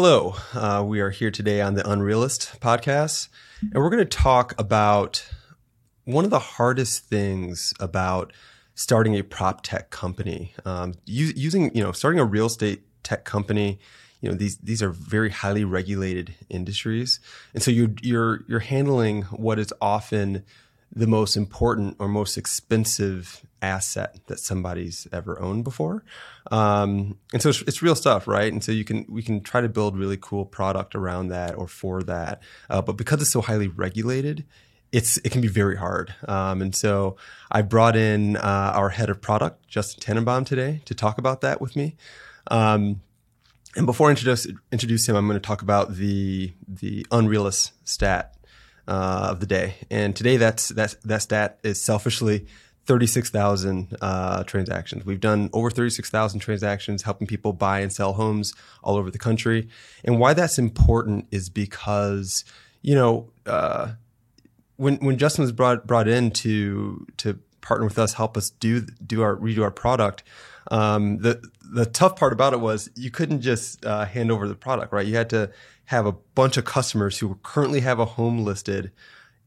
Hello, uh, we are here today on the Unreal Estate podcast, and we're going to talk about one of the hardest things about starting a prop tech company. Um, using, you know, starting a real estate tech company, you know, these these are very highly regulated industries, and so you're you're you're handling what is often the most important or most expensive asset that somebody's ever owned before. Um, and so it's, it's, real stuff, right? And so you can we can try to build really cool product around that or for that. Uh, but because it's so highly regulated, it's it can be very hard. Um, and so I brought in uh, our head of product, Justin Tannenbaum, today to talk about that with me. Um, and before I introduce introduce him, I'm going to talk about the the Unreal Estate stat uh, of the day. And today, that's that's that stat is selfishly 36,000 uh, transactions. We've done over 36,000 transactions helping people buy and sell homes all over the country. And why that's important is because, you know, uh, when when Justin was brought brought in to to partner with us, help us do do our redo our product. Um, the the tough part about it was you couldn't just uh, hand over the product, right? You had to have a bunch of customers who currently have a home listed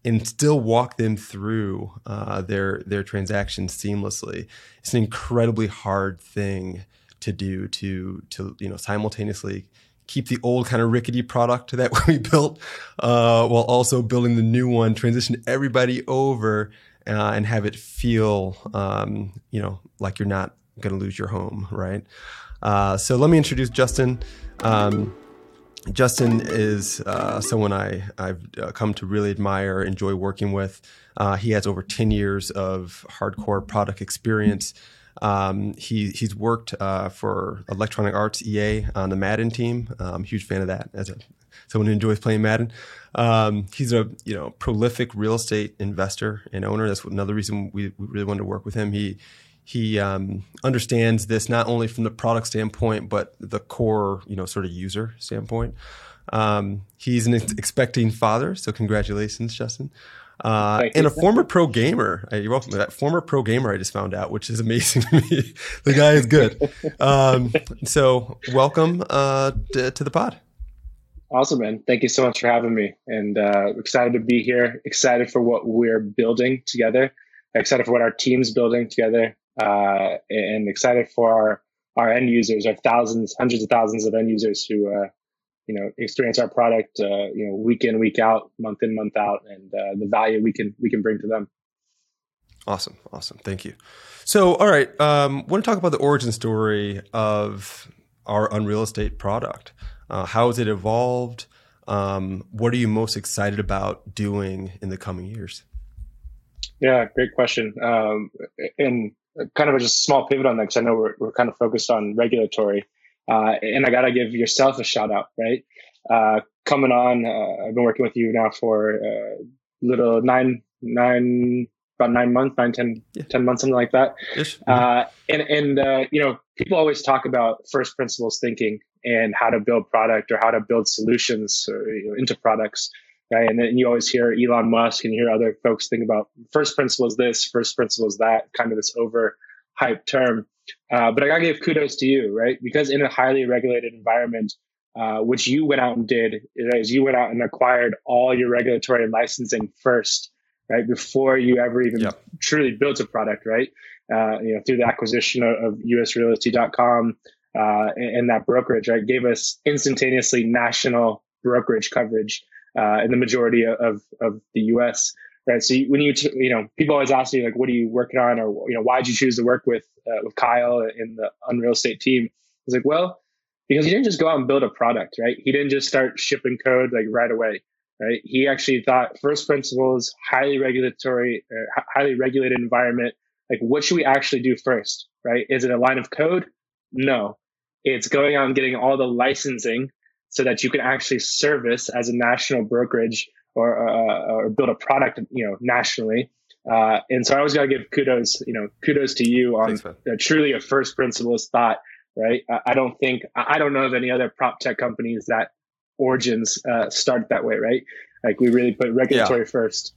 and still walk them through uh, their their transactions seamlessly. It's an incredibly hard thing to do to to you know simultaneously keep the old kind of rickety product that we built uh, while also building the new one, transition everybody over uh, and have it feel um, you know like you're not going to lose your home, right? Uh, so let me introduce Justin. Um, Justin is uh, someone I, I've uh, come to really admire, enjoy working with. Uh, he has over 10 years of hardcore product experience. Um, he, he's worked uh, for Electronic Arts EA on the Madden team. I'm um, a huge fan of that as a, someone who enjoys playing Madden. Um, he's a you know prolific real estate investor and owner. That's another reason we, we really wanted to work with him. He he um, understands this not only from the product standpoint, but the core, you know, sort of user standpoint. Um, he's an ex- expecting father, so congratulations, Justin. Uh, and a former pro gamer. Uh, you're welcome. That former pro gamer I just found out, which is amazing to me. the guy is good. Um, so welcome uh, to, to, the pod. Awesome, man. Thank you so much for having me. And uh, excited to be here. Excited for what we're building together. Excited for what our team's building together uh, and excited for our, our end users, our thousands, hundreds of thousands of end users who, uh, you know, experience our product, uh, you know, week in, week out, month in, month out, and uh, the value we can we can bring to them. Awesome, awesome, thank you. So, all right, um, want to talk about the origin story of our Unreal Estate product. Uh, how has it evolved? Um, what are you most excited about doing in the coming years? Yeah, great question. Um, and kind of a just small pivot on that because I know we're, we're kind of focused on regulatory. Uh, and I got to give yourself a shout out, right? Uh, coming on, uh, I've been working with you now for a uh, little nine, nine, about nine months, nine, ten, yeah. 10 months, something like that. Uh, and, and uh, you know, people always talk about first principles thinking and how to build product or how to build solutions or, you know, into products right? And then you always hear Elon Musk and you hear other folks think about first principle is this, first principle is that, kind of this over hyped term. Uh, but I gotta give kudos to you, right? Because in a highly regulated environment, uh, which you went out and did, is you went out and acquired all your regulatory and licensing first, right? Before you ever even truly built a product, right? Uh, you know, through the acquisition of, of usrealty.com uh, and, and that brokerage, right? Gave us instantaneously national brokerage coverage uh, in the majority of, of the U.S. Right. So when you t- you know people always ask me like, what are you working on, or you know, why did you choose to work with uh, with Kyle in the Unreal Estate team? It's like, well, because he didn't just go out and build a product, right? He didn't just start shipping code like right away, right? He actually thought first principles, highly regulatory, uh, highly regulated environment. Like, what should we actually do first, right? Is it a line of code? No, it's going out and getting all the licensing so that you can actually service as a national brokerage or, uh, or build a product, you know, nationally. Uh, and so I always got to give kudos, you know, kudos to you on Thanks, truly a first principles thought, right? I, I, don't think, I don't know of any other prop tech companies that origins uh, start that way, right? Like we really put regulatory yeah. first.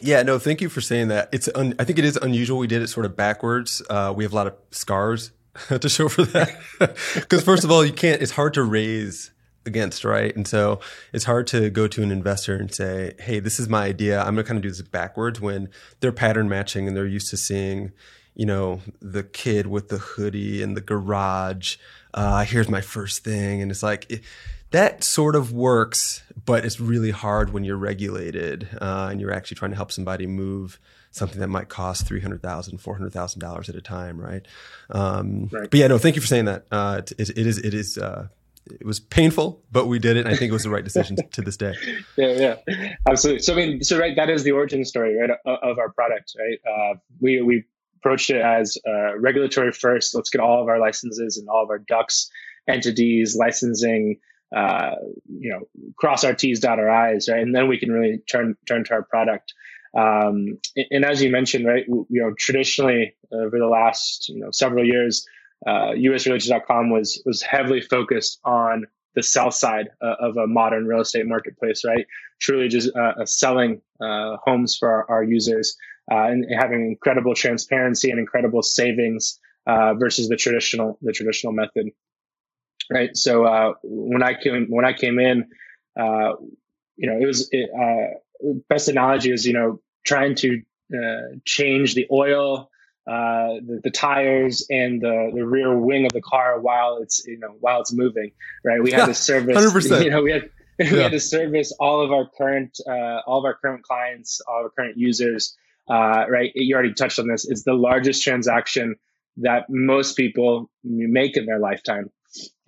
Yeah, no, thank you for saying that. It's, un- I think it is unusual. We did it sort of backwards. Uh, we have a lot of scars to show for that. Because first of all, you can't, it's hard to raise against, right? And so it's hard to go to an investor and say, "Hey, this is my idea. I'm going to kind of do this backwards." When they're pattern matching and they're used to seeing, you know, the kid with the hoodie in the garage. Uh, here's my first thing, and it's like. It, that sort of works, but it's really hard when you're regulated uh, and you're actually trying to help somebody move something that might cost three hundred thousand, four hundred thousand dollars at a time, right? Um, right? But yeah, no, thank you for saying that. Uh, it, it is, it is, uh, it was painful, but we did it. And I think it was the right decision to this day. Yeah, yeah, absolutely. So I mean, so right, that is the origin story, right, of our product, right? Uh, we we approached it as uh, regulatory first. Let's get all of our licenses and all of our ducks entities licensing. Uh, you know, cross our T's, dot our I's, right, and then we can really turn turn to our product. Um, and as you mentioned, right, you know, traditionally over the last you know several years, uh, usrealtors.com was was heavily focused on the sell side uh, of a modern real estate marketplace, right? Truly just uh, selling uh, homes for our, our users uh, and having incredible transparency and incredible savings uh, versus the traditional the traditional method, right? So when I came when I came in, you know, it was it, best analogy is you know trying to change the oil, uh, the, the, tires, and the, the rear wing of the car while it's you know while it's moving. Right, we had to service. 100%. You know, we had we yeah. had to service all of our current uh, all of our current clients, all of our current users. Uh, right, you already touched on this. It's the largest transaction that most people make in their lifetime.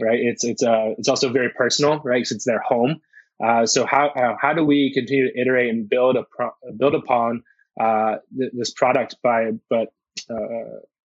Right, it's it's uh it's also very personal. Right, because it's their home. Uh, so how uh, how do we continue to iterate and build a pro- build upon uh, th- this product by but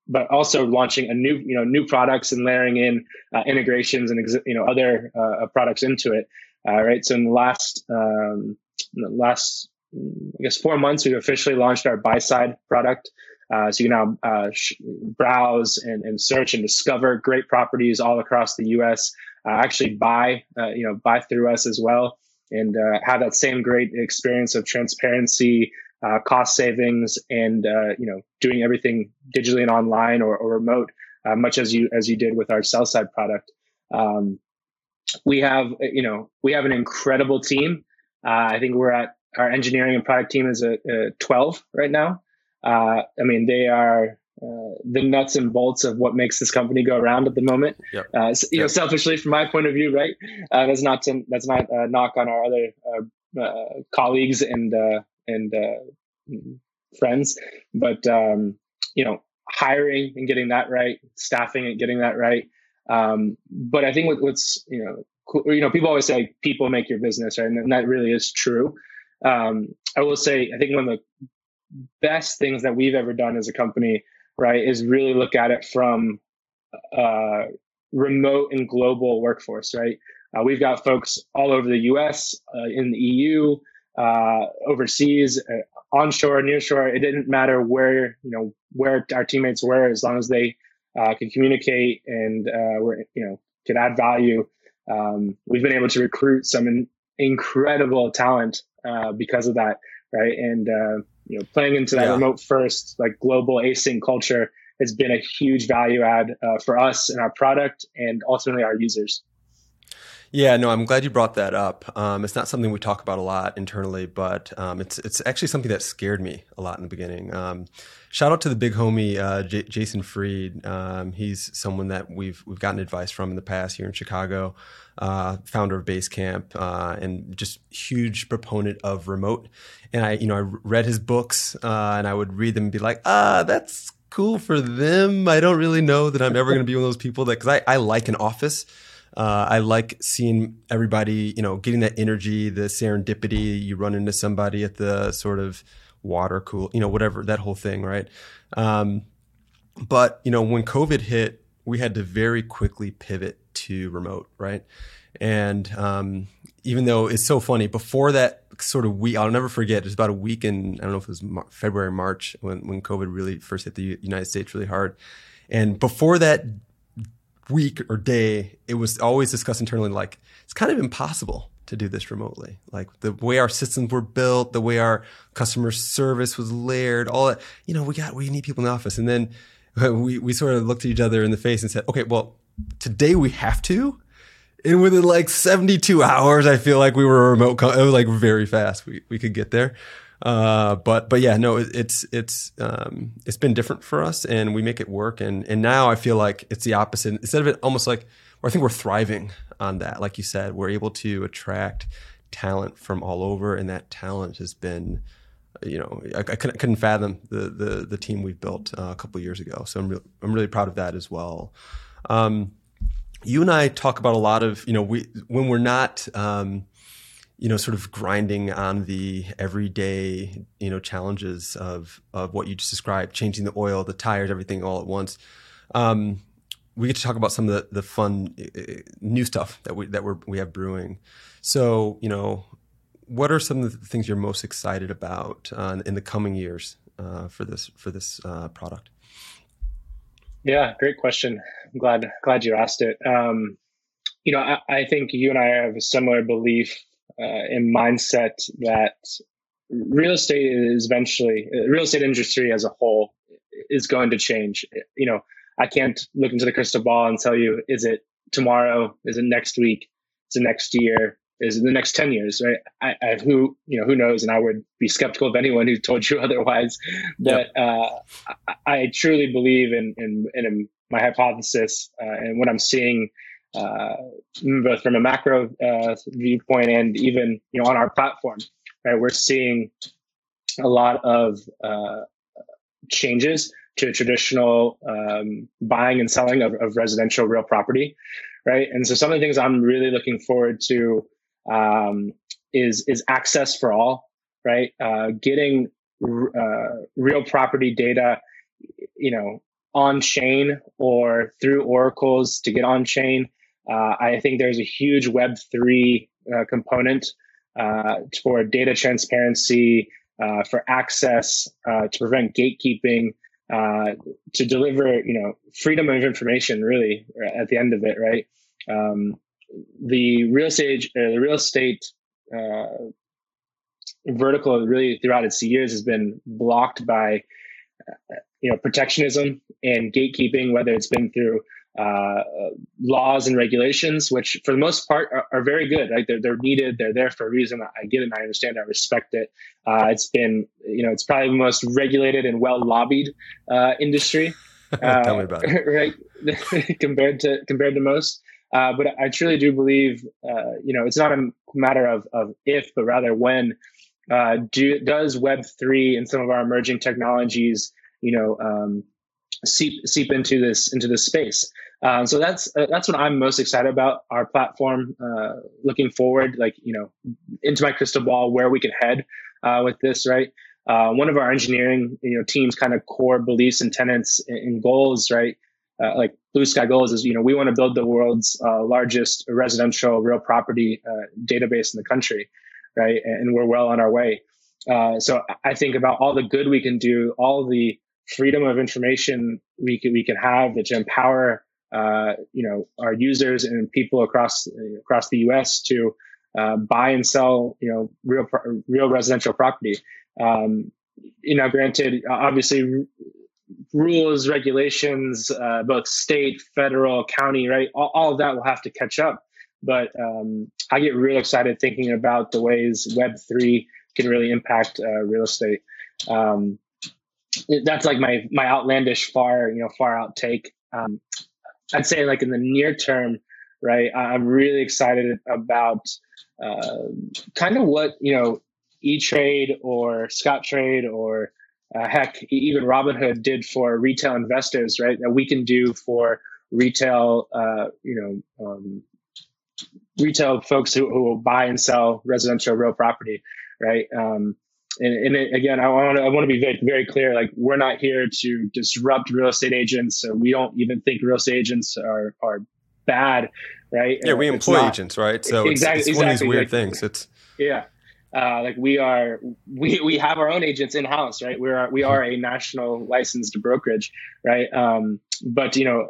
but also launching a new you know new products and layering in uh, integrations and you know other products into it right so in the last um, in the last I guess four months we've officially launched our buy side product uh, so you can now uh, sh- browse and, and, search and discover great properties all across the U.S. Uh, actually buy, you know, buy through us as well and uh, have that same great experience of transparency, uh, cost savings, and uh, you know doing everything digitally and online or, or remote, uh, much as you as you did with our sell side product. Um, we have you know we have an incredible team. Uh, I think we're at our engineering and product team is a, a 12 right now. Uh, I mean they are uh, the nuts and bolts of what makes this company go around at the moment. Yep. Uh, so, you yep. know, selfishly, from my point of view, right? Uh, that's not to, that's not a knock on our other uh, uh, colleagues and and friends, but um, you know, hiring and getting that right, staffing and getting that right. Um, but I think what, what's you know, cool, you know, people always say people make your business, right? And that really is true. Um, I will say, I think one of the best things that we've ever done as a company right, is really look at it from uh, remote and global workforce, right? Uh, we've got folks all over the U.S., uh, in the EU, uh, overseas, uh, onshore, nearshore. It didn't matter where you know where our teammates were, as long as they uh, could communicate and uh were you know could add value. Um, we've been able to recruit some in- incredible talent uh because of that, right? And uh you know, playing into that yeah. remote first, like global async culture has been a huge value add uh, for us and our product and ultimately our users. Yeah, no, I'm glad you brought that up. Um, it's not something we talk about a lot internally, but um, it's it's actually something that scared me a lot in the beginning. Um, shout out to the big homie uh, J- Jason Fried. Um, he's someone that we've we've gotten advice from in the past here in Chicago. Uh, founder of Basecamp uh, and just huge proponent of remote. And I, you know, I read his books uh, and I would read them and be like, ah, that's cool for them. I don't really know that I'm ever going to be one of those people that because I, I like an office. Uh, I like seeing everybody, you know, getting that energy, the serendipity. You run into somebody at the sort of water cool, you know, whatever that whole thing, right? Um, but you know, when COVID hit, we had to very quickly pivot to remote, right? And um, even though it's so funny, before that sort of week, I'll never forget. It was about a week in I don't know if it was Mar- February, March when when COVID really first hit the United States really hard. And before that week or day, it was always discussed internally like it's kind of impossible to do this remotely. Like the way our systems were built, the way our customer service was layered, all that, you know, we got, we need people in the office. And then we, we sort of looked at each other in the face and said, okay, well, today we have to. and within like 72 hours, I feel like we were a remote. Co- it was like very fast. We we could get there. Uh, but but yeah, no, it's it's um, it's been different for us, and we make it work. And and now I feel like it's the opposite. Instead of it almost like, I think we're thriving on that. Like you said, we're able to attract talent from all over, and that talent has been you know, I, I couldn't, couldn't, fathom the, the, the team we've built uh, a couple years ago. So I'm, re- I'm really proud of that as well. Um, you and I talk about a lot of, you know, we, when we're not, um, you know, sort of grinding on the everyday, you know, challenges of, of what you just described, changing the oil, the tires, everything all at once. Um, we get to talk about some of the, the fun uh, new stuff that we, that we're, we have brewing. So, you know, what are some of the things you're most excited about uh, in the coming years uh, for this for this uh, product? Yeah, great question. I'm glad glad you asked it. Um, you know, I, I, think you and I have a similar belief uh, in mindset that real estate is eventually uh, real estate industry as a whole is going to change. You know, I can't look into the crystal ball and tell you is it tomorrow, is it next week, is it next year, is it the next 10 years, right? I, I, who, you know, who knows? And I would be skeptical of anyone who told you otherwise. But yep. uh, I, I, truly believe in, in, in my hypothesis uh, and what I'm seeing, uh, both from a macro uh, viewpoint and even, you know, on our platform, right? We're seeing a lot of uh, changes to traditional um, buying and selling of, of residential real property, right? And so some of the things I'm really looking forward to um, is is access for all, right? Uh, getting uh, real property data, you know, on chain or through oracles to get on chain. Uh, I think there's a huge Web three uh, component uh, for data transparency, uh, for access, to prevent gatekeeping. to deliver, you know, freedom of information, really, at the end of it, right? Um, the real estate, uh, the real estate uh, vertical, really throughout its years, has been blocked by uh, you know protectionism and gatekeeping, whether it's been through uh, laws and regulations, which for the most part are, are, very good. Right, they're, they're needed. They're there for a reason. I get it. and I understand. I respect it. Uh, it's been, you know, it's probably the most regulated and well lobbied uh, industry. Tell me about it. Right, compared to compared to most. Uh, but I truly do believe, uh, you know, it's not a matter of, of if, but rather when. Uh, do, does Web three and some of our emerging technologies, you know, um, seep seep into this into this space? Um, so that's uh, that's what I'm most excited about our platform. Uh, looking forward, like you know, into my crystal ball, where we can head uh, with this, right? one of our engineering, you know, teams kind of core beliefs and tenants and goals, right? uh, like Blue Sky Goals is, you know, we want to build the world's uh, largest residential real property uh, database in the country, right? And we're well on our way. Uh, so I think about all the good we can do, all the freedom of information we can, we can have that to empower, uh, you know, our users and people across across the U.S. to uh, buy and sell, you know, real real residential property. Um, you know, granted, obviously rules, regulations, uh, both state, federal, county, right? All, all, of that will have to catch up. But um, I get real excited thinking about the ways Web3 can really impact uh, real estate. Um, that's like my my outlandish, far you know, far out take. Um, I'd say like in the near term, right? I'm really excited about uh, kind of what you know, E Trade or Scottrade or uh, heck, even Robinhood did for retail investors, right? That we can do for retail, uh, you know, um, retail folks who, who will buy and sell residential real property, right? Um, and, and it, again, I want to I want to be very, very clear. Like we're not here to disrupt real estate agents. So we don't even think real estate agents are are bad, right? Yeah, we employ not, agents, right? So exactly, it's, it's one of these weird like, things. It's yeah, uh, like we are we, we have our own agents in house right we are we are a national licensed brokerage right um, but you know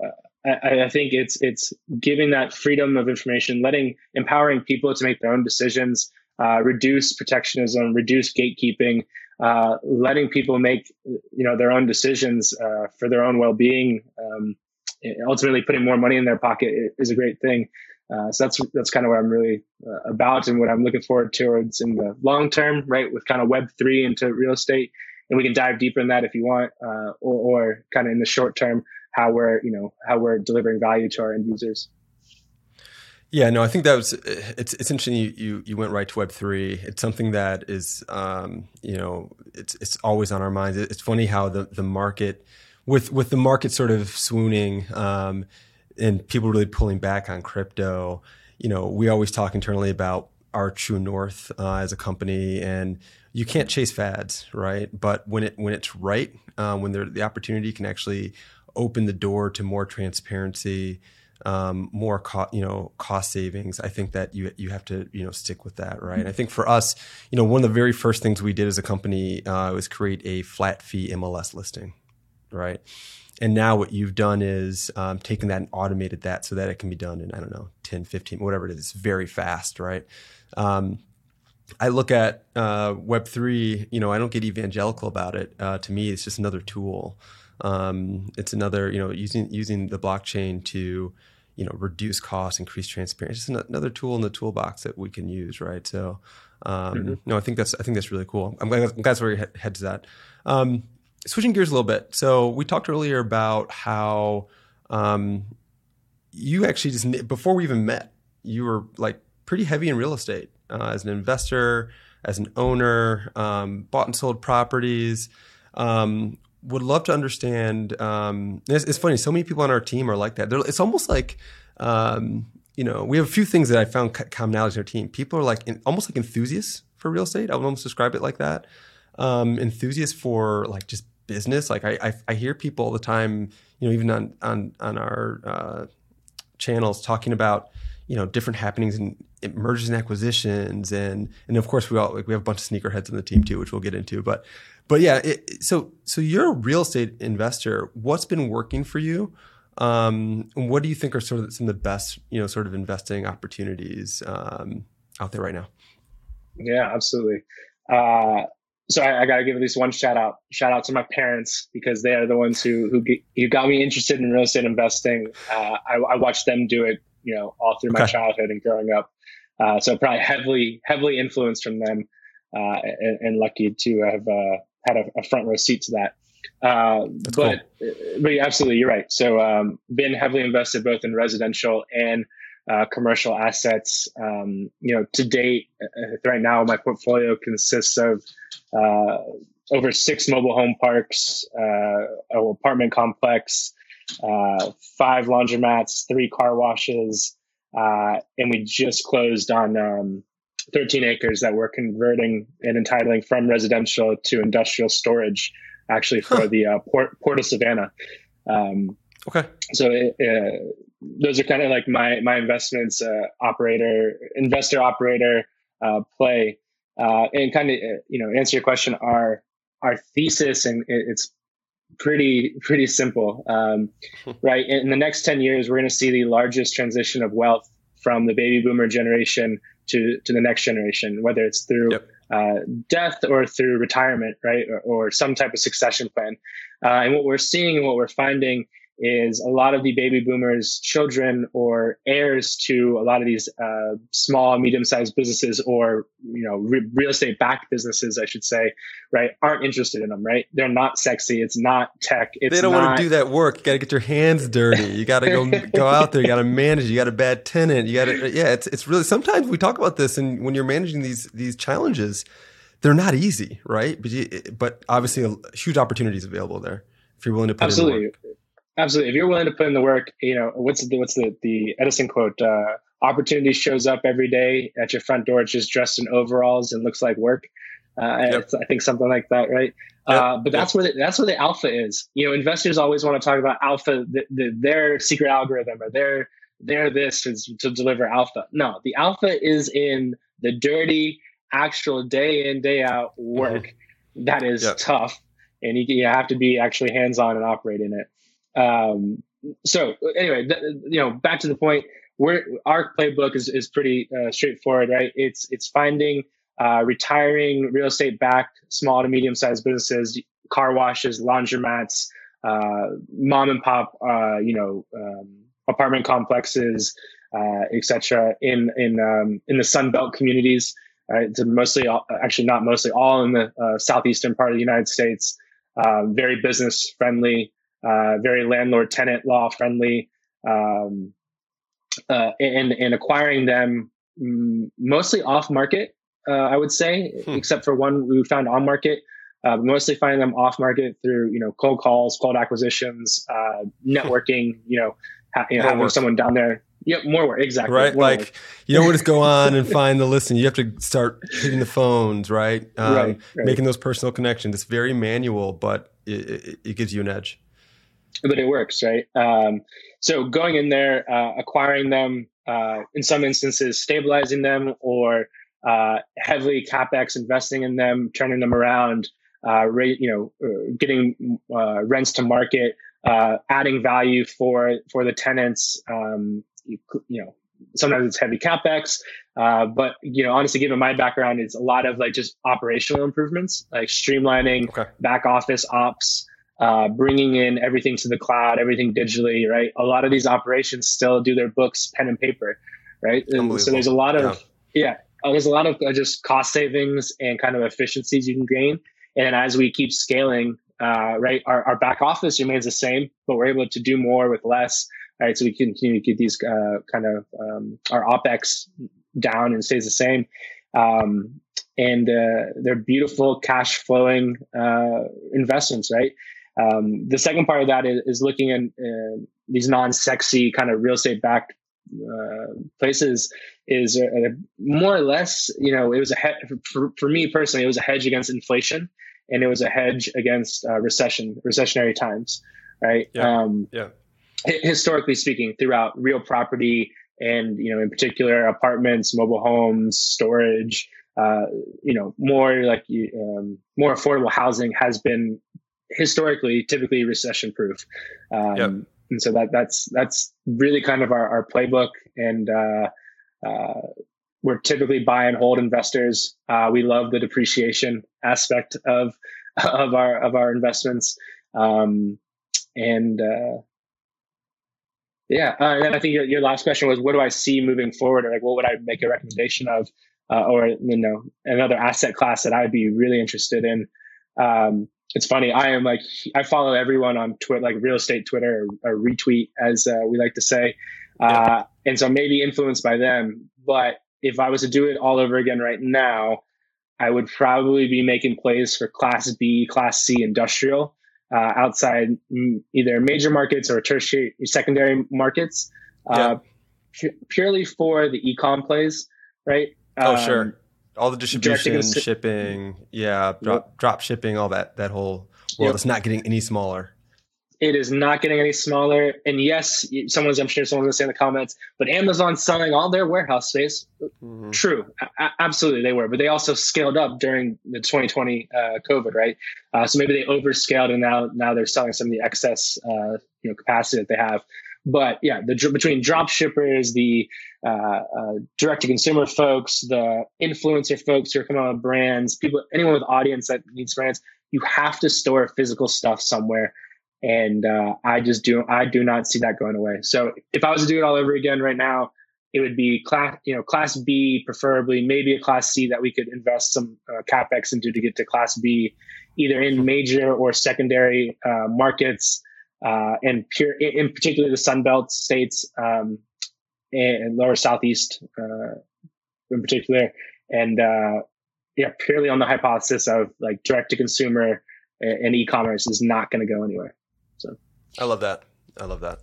I, I, think it's it's giving that freedom of information letting empowering people to make their own decisions uh, reduce protectionism reduce gatekeeping uh, letting people make you know their own decisions uh, for their own well-being um, ultimately putting more money in their pocket is a great thing Uh, so that's that's kind of what I'm really uh, about and what I'm looking forward towards in the long term, right? With kind of Web three into real estate, and we can dive deeper in that if you want, uh, or, or kind of in the short term, how we're you know how we're delivering value to our end users. Yeah, no, I think that was it's it's interesting. You you, you went right to Web three. It's something that is um, you know it's it's always on our minds. It's funny how the the market with with the market sort of swooning um, and people really pulling back on crypto. You know, we always talk internally about our true north uh, as a company, and you can't chase fads, right? But when it when it's right, uh, when the opportunity can actually open the door to more transparency um, more cost, you know, cost savings. I think that you you have to you know stick with that, right? Mm-hmm. I think for us, you know, one of the very first things we did as a company uh, was create a flat fee MLS listing, right? And now what you've done is um, taken that and automated that so that it can be done in I don't know 10, 15, whatever it is, very fast, right? Um, I look at uh, Web three. You know, I don't get evangelical about it. Uh, to me, it's just another tool. Um, it's another, you know, using using the blockchain to, you know, reduce costs, increase transparency. It's another tool in the toolbox that we can use, right? So, um, mm-hmm. no, I think that's I think that's really cool. I'm glad, I'm glad that's where your head to that. Um, switching gears a little bit. So we talked earlier about how um, you actually just before we even met, you were like pretty heavy in real estate uh, as an investor, as an owner, um, bought and sold properties. Um, would love to understand. Um, it's, it's, funny. So many people on our team are like that. They're, it's almost like, um, you know, we have a few things that I found commonalities in our team. People are like in, almost like enthusiasts for real estate. I would almost describe it like that. Um, enthusiasts for like just business. Like I, I, I, hear people all the time, you know, even on on on our uh, channels talking about you know different happenings and mergers and acquisitions and and of course we all like we have a bunch of sneakerheads on the team too which we'll get into but but yeah, it, so so you're a real estate investor. What's been working for you? Um, and what do you think are sort of some of the best, you know, sort of investing opportunities um, out there right now? Yeah, absolutely. Uh, so I, I got to give at least one shout out. Shout out to my parents because they are the ones who who, who got me interested in real estate investing. Uh, I, I, watched them do it, you know, all through my childhood and growing up. Uh, so probably heavily heavily influenced from them, uh, and, and, lucky to have uh, had a, a front row seat to that. Uh, but cool. but yeah, absolutely, you're right. So um, been heavily invested both in residential and uh, commercial assets. Um, you know, to date, uh, right now, my portfolio consists of uh, over six mobile home parks, uh, an apartment complex, uh, five laundromats, three car washes, and we just closed on um, 13 acres that we're converting and entitling from residential to industrial storage, actually for huh. the uh, port, port of Savannah. Um, okay. So it, uh, those are kind of like my my investments, uh, operator, investor, operator uh, play, uh, and kind of uh, you know answer your question. Our our thesis and it's pretty pretty simple, um, right? In the next 10 years, we're going to see the largest transition of wealth from the baby boomer generation to to the next generation, whether it's through yep. uh, death or through retirement, right, or, or some type of succession plan. Uh, and what we're seeing and what we're finding is a lot of the baby boomers' children or heirs to a lot of these uh, small, medium-sized businesses or you know re- real estate-backed businesses, I should say, right, aren't interested in them. Right? They're not sexy. It's not tech. It's they don't not... want to do that work. You got to get your hands dirty. You got to go go out there. You got to manage. You got a bad tenant. You got to yeah. It's it's really sometimes we talk about this, and when you're managing these these challenges, they're not easy, right? But you, but obviously, a huge opportunities available there if you're willing to put in the absolutely. Absolutely. If you're willing to put in the work, you know, what's the, what's the, the Edison quote? Uh, opportunity shows up every day at your front door. It's just dressed in overalls and looks like work. Uh, yep. I think something like that, right? Yep. Uh, but that's yep. where the, that's where the alpha is. You know, investors always want to talk about alpha, the, the, their secret algorithm or their their this is to deliver alpha. No, the alpha is in the dirty, actual day in day out work mm-hmm. that is tough, and you, you have to be actually hands on and operate in it. Um, so anyway, th- you know, back to the point. We're, our playbook is, is pretty uh, straightforward, right? It's it's finding uh, retiring real estate backed small to medium sized businesses, car washes, laundromats, uh, mom and pop, uh, you know, um, apartment complexes, uh, etc. In in um, in the Sun Belt communities, right? It's mostly, actually not mostly, all in the uh, southeastern part of the United States. Um, very business friendly, uh, very landlord tenant law friendly, um, uh, and and acquiring them mm, mostly off market. Uh, I would say, hmm. except for one we found on market. Uh, mostly finding them off market through you know cold calls, cold acquisitions, uh, networking. You know, ha- you know having someone down there Yep, more work. Exactly. Right. More like work. you don't to go on and find the listing. You have to start hitting the phones, right? Um, right, right, Making those personal connections. It's very manual, but it, it, it gives you an edge. But it works, right? Um, so going in there, uh, acquiring them, uh, in some instances, stabilizing them, or uh, heavily capex investing in them, turning them around, uh, rate, you know, uh, getting uh, rents to market, adding value for for the tenants. Um, you, you know, sometimes it's heavy capex. Uh, but you know, honestly, given my background, it's a lot of like just operational improvements, like streamlining okay. back office ops, uh, bringing in everything to the cloud, everything digitally. Right, a lot of these operations still do their books pen and paper. Right, and so there's a lot of yeah, yeah uh, there's a lot of uh, just cost savings and kind of efficiencies you can gain. And as we keep scaling, uh, right, our, our back office remains the same, but we're able to do more with less right? So we continue to keep these uh, kind of um, our opex down and stays the same. Um, and uh, they're beautiful cash flowing uh, investments, right? Um, the second part of that is, is looking at uh, these non-sexy kind of real estate backed uh, places is more or less, you know, it was a he- for, for me personally, it was a hedge against inflation and it was a hedge against uh, recession, recessionary times, right? Yeah. Um, yeah historically speaking, throughout real property and you know, in particular, apartments, mobile homes, storage. Uh, you know, more like um, more affordable housing has been historically typically recession proof. Um, yep. And so that that's that's really kind of our, our playbook, and uh, uh, we're typically buy and hold investors. Uh, we love the depreciation aspect of of our of our investments, um, and uh, yeah, uh, and then I think your, your last question was, what do I see moving forward, or like what would I make a recommendation of, uh, or you know, another asset class that I'd be really interested in. Um, it's funny. I am like I follow everyone on Twitter, like real estate Twitter or, or retweet, as uh, we like to say, uh, and so maybe influenced by them. But if I was to do it all over again right now, I would probably be making plays for Class B, Class C industrial uh, outside either major markets or tertiary, secondary markets, uh, pu- purely for the ecom plays, right? Oh, um, sure. All the distribution, shipping, yeah, drop, yep. drop shipping, all that that whole world. Yep. It's not getting any smaller. It is not getting any smaller. And yes, someone's, I'm sure someone's going to say in the comments, but Amazon's selling all their warehouse space. Mm-hmm. True. A- absolutely, they were. But they also scaled up during the 2020 uh, COVID, right? Uh, so maybe they overscaled and now now they're selling some of the excess uh, you know capacity that they have. But yeah, the between drop shippers, the uh, uh, direct to consumer folks, the influencer folks who are coming out on brands, people, anyone with audience that needs brands, you have to store physical stuff somewhere. And uh, I just do I do not see that going away. So if I was to do it all over again right now, it would be class you know class B preferably, maybe a class C that we could invest some uh, capex into to get to class B, either in major or secondary uh, markets, uh, and pure in particular the Sun Belt states um, and lower southeast uh, in particular, and uh, yeah, purely on the hypothesis of like direct to consumer and e-commerce is not going to go anywhere. So I love that. I love that.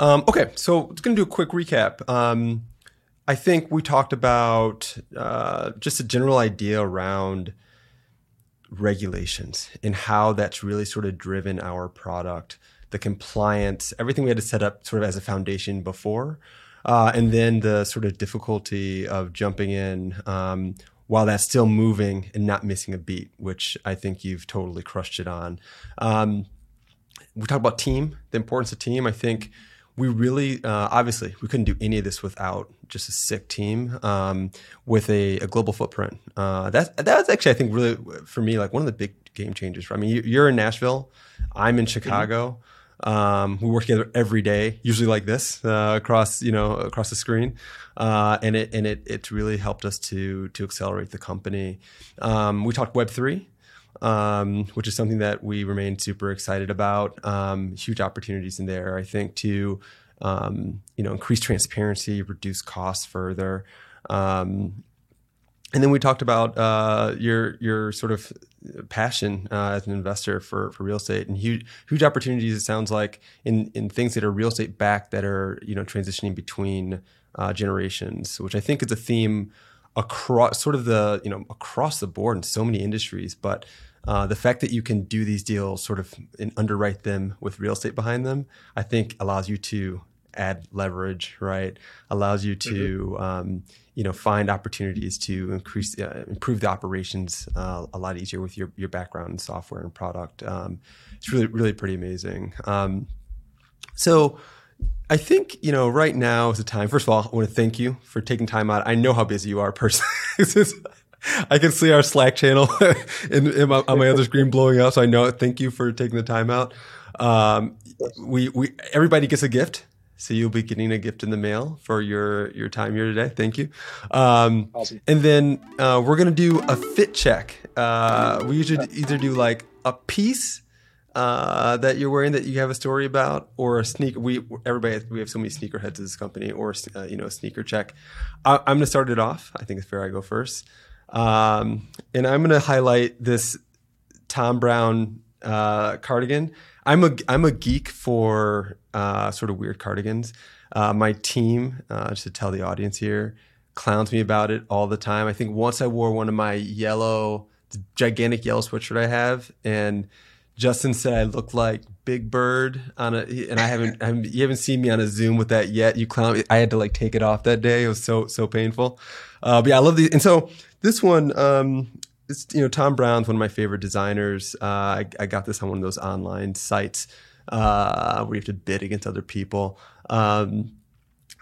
Um, okay, so it's going to do a quick recap. Um, I think we talked about uh, just a general idea around regulations and how that's really sort of driven our product, the compliance, everything we had to set up sort of as a foundation before, uh, and then the sort of difficulty of jumping in um, while that's still moving and not missing a beat, which I think you've totally crushed it on. Um, we talk about team, the importance of team. I think we really, uh, obviously, we couldn't do any of this without just a sick team um, with a, a, global footprint. Uh, that's that's actually, I think, really for me, like one of the big game changers. I mean, you're in Nashville, I'm in Chicago. Um, we work together every day, usually like this, uh, across you know across the screen, uh, and it and it it's really helped us to to accelerate the company. Um, we talked Web three. Um, which is something that we remain super excited about. Um, huge opportunities in there, I think, to um, you know increase transparency, reduce costs further. Um, and then we talked about uh, your your sort of passion uh, as an investor for for real estate and huge huge opportunities. It sounds like in in things that are real estate backed that are you know transitioning between uh, generations, which I think is a theme across sort of the you know across the board in so many industries, but. Uh, the fact that you can do these deals sort of and underwrite them with real estate behind them, I think allows you to add leverage, right? Allows you to mm-hmm. um, you know find opportunities to increase uh, improve the operations uh, a lot easier with your your background in software and product. Um, it's really really pretty amazing. Um, so. I think you know right now is the time. First of all, I want to thank you for taking time out. I know how busy you are personally. I can see our Slack channel in, in my, on my other screen blowing up, so I know. Thank you for taking the time out. Um, we we everybody gets a gift so you'll be getting a gift in the mail for your your time here today. Thank you. Um, awesome. And then uh, we're gonna do a fit check. Uh, we usually either do like a piece uh, that you're wearing that you have a story about, or a sneaker. We everybody we have so many sneakerheads at this company, or uh, you know a sneaker check. I, am gonna start it off. I think it's fair I go first, um, and I'm gonna highlight this Thom Browne uh, cardigan. I'm a I'm a geek for uh, sort of weird cardigans. Uh, my team, uh, just to tell the audience here, clowns me about it all the time. I think once I wore one of my yellow, gigantic yellow sweatshirt I have, and Justin said I look like Big Bird on a, and I haven't, I haven't, you haven't seen me on a Zoom with that yet. You clown. I had to like take it off that day. It was so so painful. Uh, but yeah, I love these. And so this one, um, it's, you know, Thom Browne's one of my favorite designers. Uh, I, I, got this on one of those online sites uh, where you have to bid against other people. Um,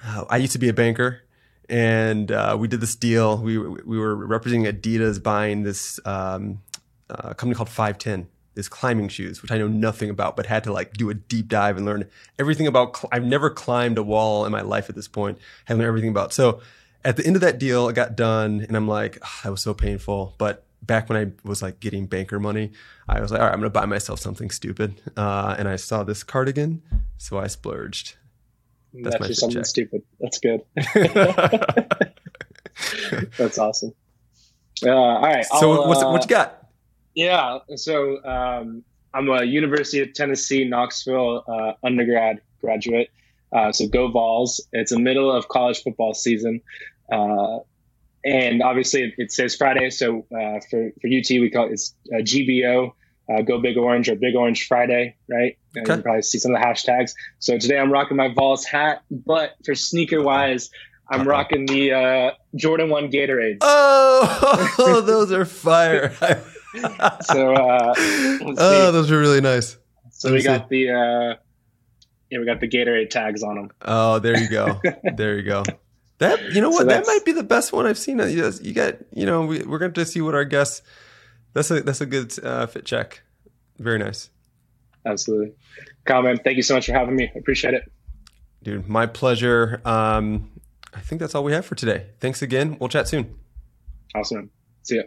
uh, I used to be a banker, and uh, we did this deal. We we were representing Adidas buying this um, uh, company called Five Ten. This climbing shoes, which I know nothing about, but had to like do a deep dive and learn everything about. Cl- I've never climbed a wall in my life at this point. I learned everything about. So at the end of that deal, it got done, and I'm like, oh, that was so painful. But back when I was like getting banker money, I was like, all right, I'm going to buy myself something stupid. Uh, and I saw this cardigan, so I splurged. That's, That's something check. stupid. That's good. That's awesome. Uh, all right. So I'll, what's, uh, what you got? Yeah. So um, I'm a University of Tennessee Knoxville uh, undergrad graduate. Uh, so go Vols! It's the middle of college football season. Uh, and obviously it, it says Friday. So uh, for for UT, we call it it's uh, GBO, uh, Go Big Orange or Big Orange Friday, right? And okay. you probably see some of the hashtags. So today I'm rocking my Vols hat, but for sneaker wise. I'm Uh-oh. rocking the uh, Jordan One Gatorade. Oh, those are fire! so, uh, oh, those are really nice. So we got the uh, yeah, we got the Gatorade tags on them. Oh, there you go. there you go. That you know what so that might be the best one I've seen. You, you got you know we, we're going to see what our guests. That's a that's a good uh, fit check. Very nice. Absolutely, comment. Thank you so much for having me. I appreciate it, dude. My pleasure. Um, I think that's all we have for today. Thanks again. We'll chat soon. Awesome. See ya.